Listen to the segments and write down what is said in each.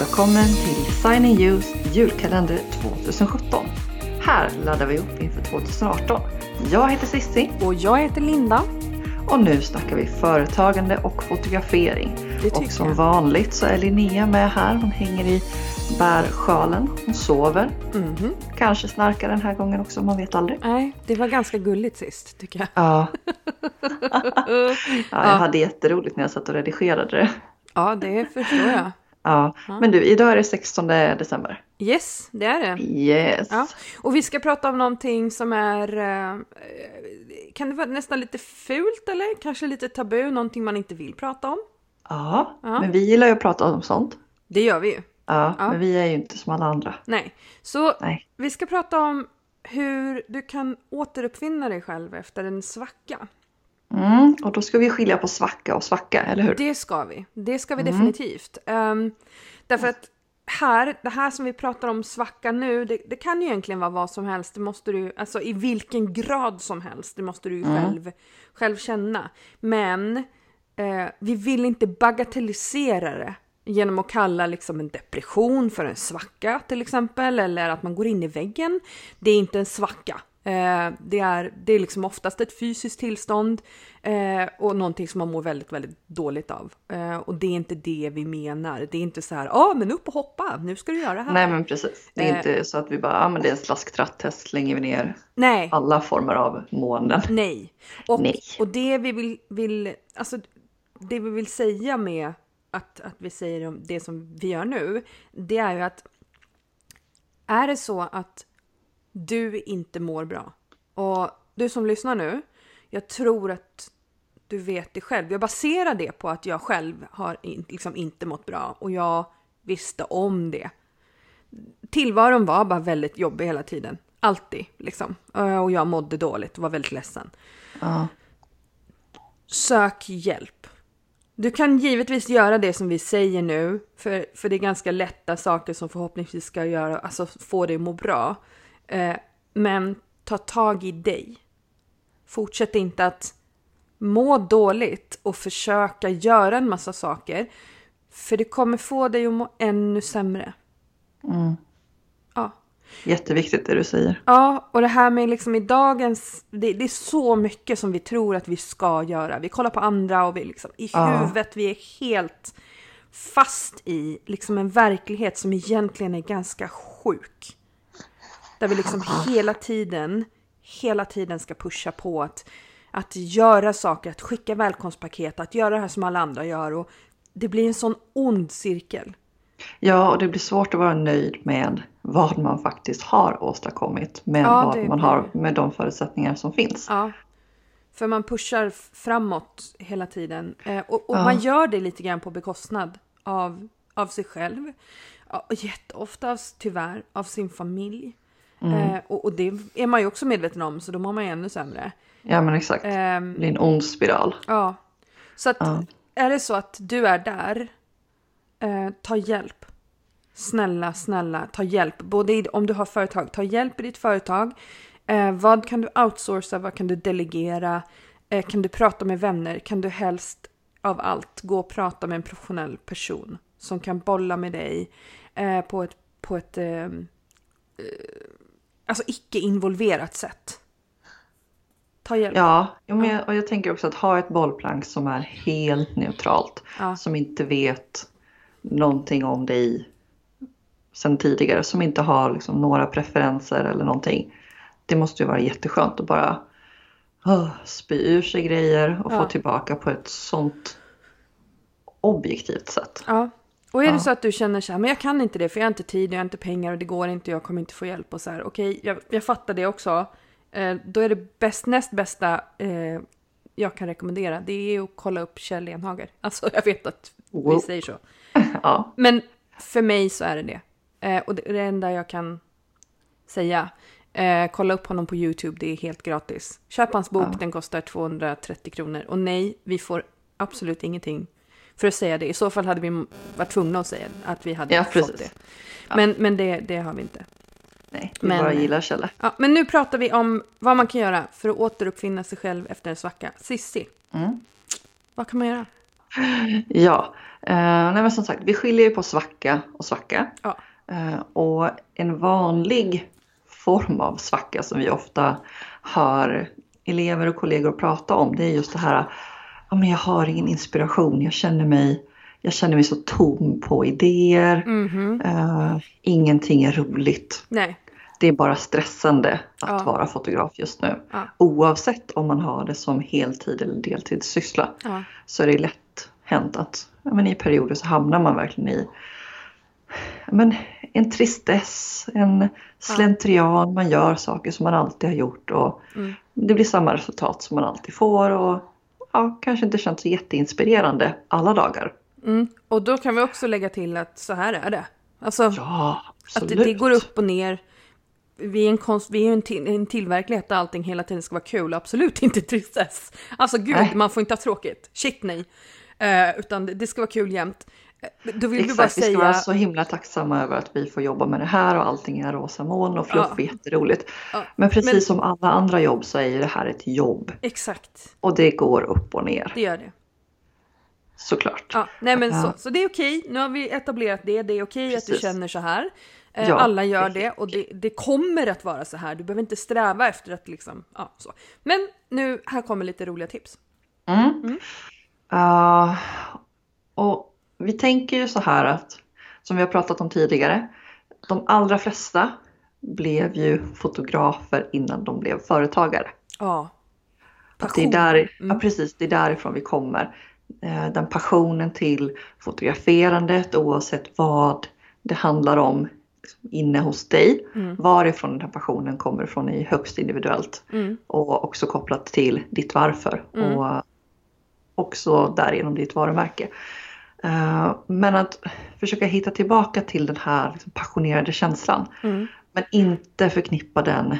Välkommen till Signing Youth julkalender 2017. Här laddar vi upp inför 2018. Jag heter Sissi Och jag heter Linda. och nu snackar vi företagande och fotografering. Och som jag. vanligt så är Linnea med här. Hon hänger i bärsjalen. Hon sover. Mhm. Kanske snarkar den här gången också, man vet aldrig. Nej, det var ganska gulligt sist tycker jag. Ja. ja, jag hade jätteroligt när jag satt och redigerade det. Ja, det förstår jag. Ja. Men du, idag är det 16 december. Yes, det är det. Yes. Ja. Och vi ska prata om någonting som är... eh, kan det vara nästan lite fult eller kanske lite tabu? Någonting man inte vill prata om? Ja, Ja. men vi gillar ju att prata om sånt. Det gör vi ju. Ja, Ja. men vi är ju inte som alla andra. Nej. Så Nej. vi ska prata om hur du kan återuppfinna dig själv efter en svacka. Mm, och då ska vi skilja på svacka och svacka, eller hur? Det ska vi. Det ska vi definitivt. Ehm, därför att här, det här som vi pratar om svacka nu, det, det kan ju egentligen vara vad som helst. Det måste du, alltså i vilken grad som helst, det måste du ju själv, själv känna. Men eh, vi vill inte bagatellisera det genom att kalla liksom en depression för en svacka till exempel, eller att man går in i väggen. Det är inte en svacka. Eh, det, är, det är liksom oftast ett fysiskt tillstånd eh, och någonting som man mår väldigt, väldigt dåligt av. Eh, och det är inte det vi menar. Det är inte så här, ja men upp och hoppa, nu ska du göra det här. Nej, men precis. Det är Eh. inte så att vi bara, ja men det är en slasktratt-test, slänger vi ner Nej. alla former av måenden. Nej. Och, Nej. och det vi vill, vill, alltså det vi vill säga med att, att vi säger det som vi gör nu, det är ju att är det så att du inte mår bra och du som lyssnar nu, jag tror att du vet det själv. Jag baserar det på att jag själv har liksom inte mått bra och jag visste om det. Tillvaron var bara väldigt jobbig hela tiden. Alltid liksom. Eh, Och jag mådde dåligt och var väldigt ledsen. Ja. Sök hjälp. Du kan givetvis göra det som vi säger nu, för, för det är ganska lätta saker som förhoppningsvis ska göra, alltså få dig att må bra. Eh, men ta tag i dig. Fortsätt inte att må dåligt och försöka göra en massa saker, för det kommer få dig att må ännu sämre. Mm. Ja. Jätteviktigt det du säger. Ja, och det här med liksom i dagens... Det, det är så mycket som vi tror att vi ska göra. Vi kollar på andra och vi liksom i Ja. huvudet, vi är helt fast i liksom en verklighet som egentligen är ganska sjuk. Där vi liksom hela tiden, hela tiden ska pusha på att, att göra saker, att skicka välkomstpaket, att göra det här som alla andra gör. Och det blir en sån ond cirkel. Ja, och det blir svårt att vara nöjd med vad man faktiskt har åstadkommit med Ja, vad man blir har med de förutsättningar som finns. Ja. För man pushar framåt hela tiden. Eh, och och Ja. man gör det lite grann på bekostnad av, av sig själv. Och jätteofta, tyvärr, av sin familj. Mm. Eh, och, och det är man ju också medveten om, så då mår man ju ännu sämre. Ja, men exakt. Ehm, Det blir en ond spiral. Ja. Så att Ja. är det så att du är där, eh, ta hjälp. Snälla, snälla, ta hjälp. Både i, om du har företag, ta hjälp i ditt företag. Eh, vad kan du outsourca? Vad kan du delegera? Eh, kan du prata med vänner? Kan du helst av allt gå och prata med en professionell person som kan bolla med dig eh, på ett, på ett eh, eh, alltså icke-involverat sätt. Ta hjälp. Ja, men och jag tänker också att ha ett bollplank som är helt neutralt. Ja. Som inte vet någonting om dig sen tidigare. Som inte har liksom några preferenser eller någonting. Det måste ju vara jätteskönt att bara uh, spy ur sig grejer och Ja. få tillbaka på ett sånt objektivt sätt. Ja. Och är Ja. det så att du känner så här, men jag kan inte det för jag har inte tid, jag har inte pengar och det går inte, jag kommer inte få hjälp och så här, okej, jag, jag fattar det också. Eh, då är det bäst, näst bästa eh, jag kan rekommendera, det är att kolla upp Kjell Lenhager. Alltså jag vet att vi Wow. säger så. Ja, Men för mig så är det det. Eh, och det, det enda jag kan säga, eh, kolla upp honom på YouTube, det är helt gratis. Köp hans bok, Ja. den kostar 230 kronor. Och nej, vi får absolut ingenting för att säga det. I så fall hade vi varit tvungna att säga att vi hade Ja, fått det. Men, men det, det har vi inte. nej, vi Men- bara gillar Kjelle. Ja, men nu pratar vi om vad man kan göra för att återuppfinna sig själv efter en svacka. Sissi, Mm. vad kan man göra? Ja, nej men som sagt, vi skiljer ju på svacka och svacka. Ja. Eh, och en vanlig form av svacka som vi ofta hör elever och kollegor prata om det är just det här ja, men jag har ingen inspiration, jag känner mig, jag känner mig så tom på idéer, Mhm. eh, ingenting är roligt. Nej. Det är bara stressande att Ja. vara fotograf just nu. Ja. Oavsett om man har det som heltid eller deltidssyssla Ja. så är det lätt hänt att men i perioder så hamnar man verkligen i men, en tristess, en slentrian, man gör saker som man alltid har gjort och Mm. det blir samma resultat som man alltid får och ja, kanske inte känns så jätteinspirerande alla dagar. Mm. Och då kan vi också lägga till att så här är det. Alltså, Ja, att det, det går upp och ner. Vi är en, konst, vi är en, till, en till verklighet där allting hela tiden ska vara kul, absolut inte tristess. Alltså gud, Nej. man får inte ha tråkigt. Shit nej. Eh, utan det, det ska vara kul jämt. Eh, Då vill vi bara Exakt, vi ska säga... vara så himla tacksamma över att vi får jobba med det här och allting är rosa moln och fluff Ja. och jätteroligt. Ja, Men precis men- som alla andra jobb så är ju det här ett jobb Exakt, och det går upp och ner det gör det. såklart. Ja, nej men så, så det är okej, nu har vi etablerat det, det är okej att du Precis. känner så här. Eh, Ja, Alla gör det och det, det kommer att vara så här, du behöver inte sträva efter att liksom, ja så. Men nu, här kommer lite roliga tips. Mm. Uh, och vi tänker ju så här att, som vi har pratat om tidigare, de allra flesta blev ju fotografer innan de blev företagare. Ja. Att det är där, Mm. ja, precis, det är därifrån vi kommer. Eh, Den passionen till fotograferandet oavsett vad det handlar om liksom, inne hos dig. Mm. Varifrån den här passionen kommer ifrån är högst individuellt. Mm. och också kopplat till ditt varför Mm. och också därigenom ditt varumärke. Eh, Men att försöka hitta tillbaka till den här liksom passionerade känslan Mm. men inte förknippa den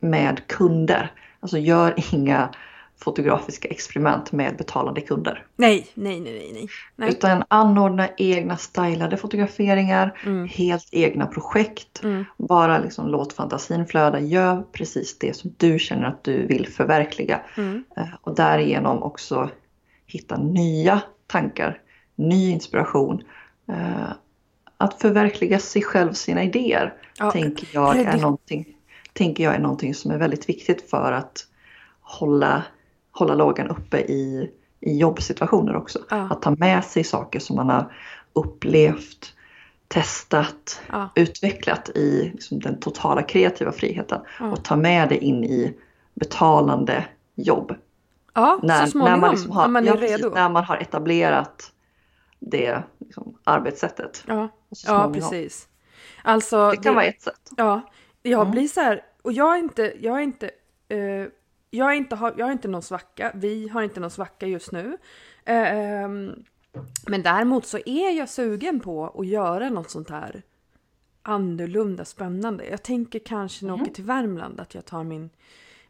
med kunder. Alltså gör inga fotografiska experiment med betalande kunder. Nej, nej, nej, nej, nej. Utan anordna egna stylade fotograferingar, Mm. helt egna projekt. Mm. Bara liksom låt fantasin flöda. Gör precis det som du känner att du vill förverkliga. Mm. Eh, Och därigenom också hitta nya tankar, ny inspiration. Eh, Att förverkliga sig själv, sina idéer, Ja, tänker, jag är någonting, tänker jag är någonting som är väldigt viktigt för att hålla, hålla lågan uppe i, i jobbsituationer också. Ja. Att ta med sig saker som man har upplevt, testat, Ja. utvecklat i liksom, den totala kreativa friheten och ta med det in i betalande jobb. Ja, När, så småningom, när, man, liksom har, när man är ja, precis, redo. när man har etablerat det liksom, arbetssättet. Ja, ja precis. Alltså, Det kan vara ett sätt. Ja, jag Mm. blir så här, och jag är inte, jag är inte, eh, jag är inte, har, jag har inte någon svacka, vi har inte någon svacka just nu. Eh, ehm, men däremot så är jag sugen på att göra något sånt här annorlunda spännande. Jag tänker kanske när jag Mm. åker till Värmland att jag tar min,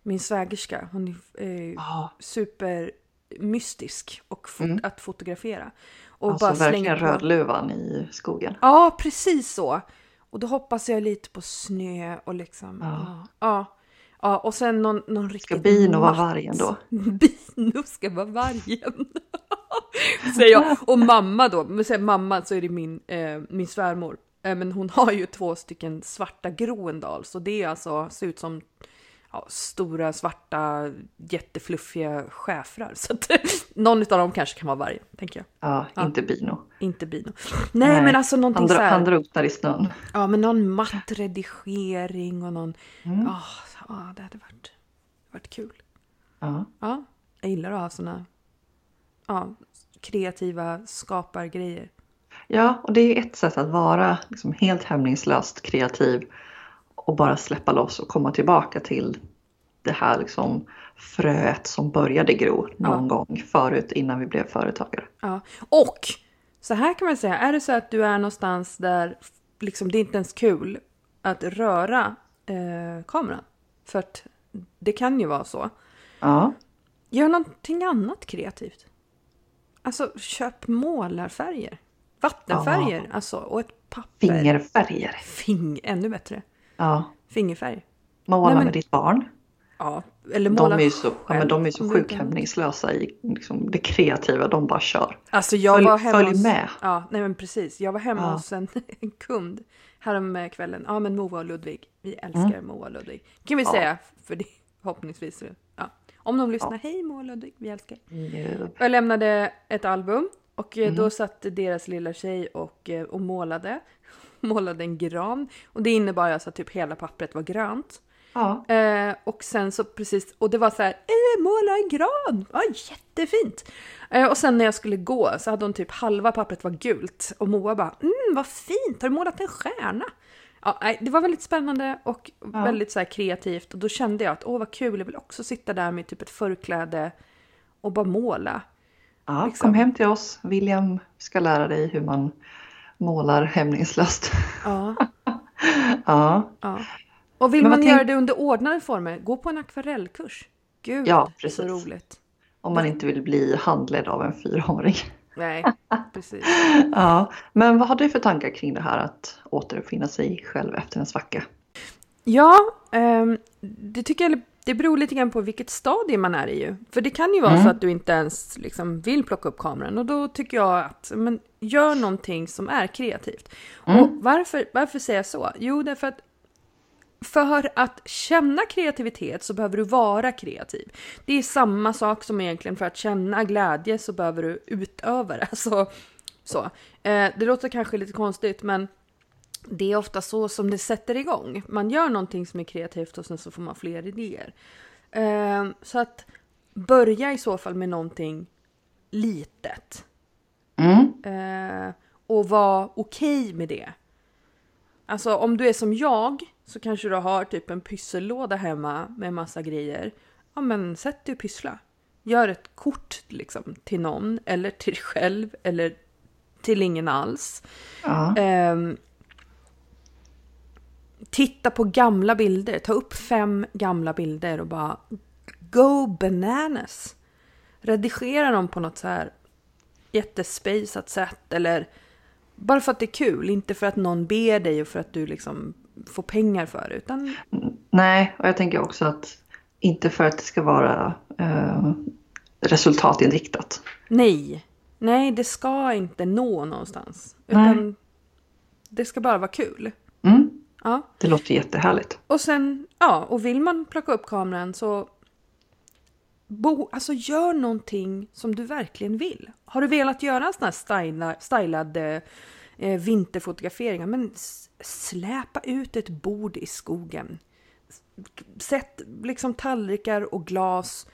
min svägerska, hon är eh, Ja, supermystisk och fot- Mm. att fotografera. Och alltså bara verkligen på rödluvan i skogen. Ja, precis så. Och då hoppas jag lite på snö och liksom... Ja. Ja. Ja, och sen någon, någon Ska riktigt bin och vara vargen då? Bino ska vara vargen. Säger jag. Och mamma då, men säger mamma så är det min, eh, min svärmor. Eh, men hon har ju två stycken svarta Groendal, så det är alltså, ser ut som ja, stora svarta jättefluffiga schäfrar. Så att någon av dem kanske kan vara varg, tänker jag. Ja, Ja. inte bino. Inte bino. Nej, Nej, men alltså någonting Han, så här. han drunknar i snön. Ja, men någon matt redigering och någon... Mm. Ja, ja, det hade varit, varit kul. Ja. Ja, jag gillar att ha såna ja, kreativa skapargrejer. ja, och det är ett sätt att vara liksom helt hämningslöst kreativ och bara släppa loss och komma tillbaka till det här liksom fröet som började gro någon gång förut innan vi blev företagare. Ja. Och så här kan man säga, är det så att du är någonstans där liksom, det är inte ens kul att röra eh, kameran, för att det kan ju vara så. Ja, Gör någonting annat kreativt. Alltså köp målarfärger. Vattenfärger, alltså, och ett papper. fingerfärger. Fing, ännu bättre. Ja, Fingerfärg. måla Nej, men- med ditt barn. Ja, eller De måla är ju så, ja, men själv, de är så om du sjukt kan. hämningslösa i liksom, det kreativa, de bara kör. Alltså jag Följ- var hemma följ hos, med. Ja, nej men precis. Jag var hemma Ja. hos en, en kund häromkvällen. Ja men Moa och Ludvig. Vi älskar Mm. Moa och Ludvig. Kan vi Ja. säga. För det förhoppningsvis. Ja. Om de lyssnar. Hej Moa och Ludvig. Vi älskar. Ja. Jag lämnade ett album. Och eh, Mm. då satt deras lilla tjej och, eh, och målade. Målade en gran. Och det innebar alltså att typ hela pappret var grönt. Ja. Eh, och sen så precis, och det var så här, eh, måla en gran, ja, jättefint. Eh, och sen när jag skulle gå så hade hon typ halva pappret var gult och Moa bara, mm vad fint, har du målat en stjärna? Ja, nej, det var väldigt spännande och väldigt så kreativt och då kände jag att åh vad kul, jag vill också sitta där med typ ett förkläde och bara måla. ja, Liksom. kom hem till oss. William ska lära dig hur man målar hämningslöst. Ja, ja, ja. Och vill man tänk- göra det under ordnade former, gå på en akvarellkurs. Gud, Ja, så precis. roligt. om man inte vill bli handledd av en fyraåring. Nej, precis. Ja, men vad har du för tankar kring det här att återuppfinna sig själv efter en svacka? Ja, ehm, det tycker jag det beror lite grann på vilket stadie man är i ju. För det kan ju vara Mm. så att du inte ens liksom vill plocka upp kameran och då tycker jag att men, gör någonting som är kreativt. Mm. Och varför, varför säger jag så? Jo, därför att för att känna kreativitet så behöver du vara kreativ. Det är samma sak som egentligen för att känna glädje så behöver du utöva det. Så, så. Eh, det låter kanske lite konstigt men det är ofta så som det sätter igång. Man gör någonting som är kreativt och sen så får man fler idéer. Eh, så att börja i så fall med någonting litet. Mm. Eh, och vara okej med det. Alltså om du är som jag så kanske du har typ en pyssellåda hemma med massa grejer. Ja men sätt dig och pyssla. Gör ett kort liksom till någon eller till dig själv eller till ingen alls. Ja. Ehm, titta på gamla bilder. Ta upp fem gamla bilder och bara go bananas. Redigera dem på något så här jättespejsat sätt eller bara för att det är kul, inte för att någon ber dig och för att du liksom får pengar för det. Utan Nej, och jag tänker också att inte för att det ska vara eh, resultatinriktat. nej, nej det ska inte nå någonstans. Utan det ska bara vara kul. Ja. Det låter jättehärligt. Och sen, ja, och vill man plocka upp kameran så bo, alltså gör någonting som du verkligen vill. Har du velat göra en sån här stylad, stylad eh, vinterfotograferingar, men släpa ut ett bord i skogen. Sätt liksom tallrikar och glas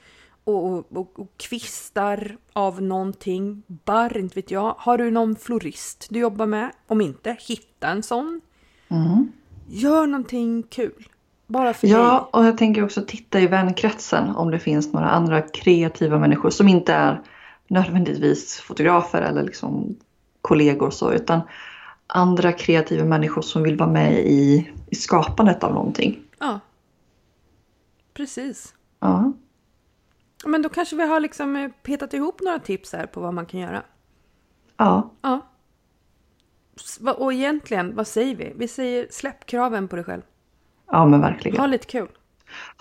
och, och, och, och kvistar av någonting. Barr, inte vet jag. Har du någon florist du jobbar med? Om inte, hitta en sån. Mm. Gör någonting kul. Bara för Ja, och jag tänker också titta i vänkretsen om det finns några andra kreativa människor som inte är nödvändigtvis fotografer eller liksom kollegor så, utan andra kreativa människor som vill vara med i, i skapandet av någonting. dig. Ja. Precis. Ja, Men då kanske vi har liksom eh, petat ihop några tips här på vad man kan göra. ja, Ja. Och egentligen, vad säger vi? Vi säger släpp kraven på dig själv. ja men verkligen. Ha lite kul.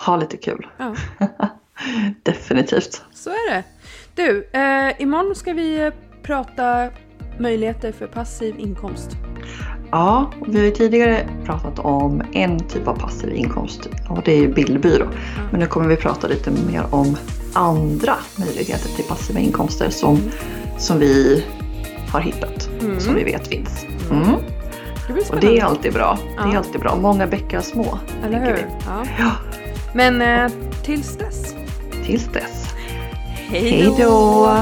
Ha lite kul. Ja, Definitivt. så är det. Du, eh, imorgon ska vi eh, prata möjligheter för passiv inkomst. Ja, vi har ju tidigare pratat om en typ av passiv inkomst och det är ju bildbyrå. Men nu kommer vi prata lite mer om andra möjligheter till passiva inkomster som, som vi har hittat, Mm. som vi vet finns. Mm. Det blir Och det är alltid bra. Det är Ja. alltid bra. Många bäckar små, Eller hur? Ja. Ja, Men eh, tills dess. tills dess. Hej då!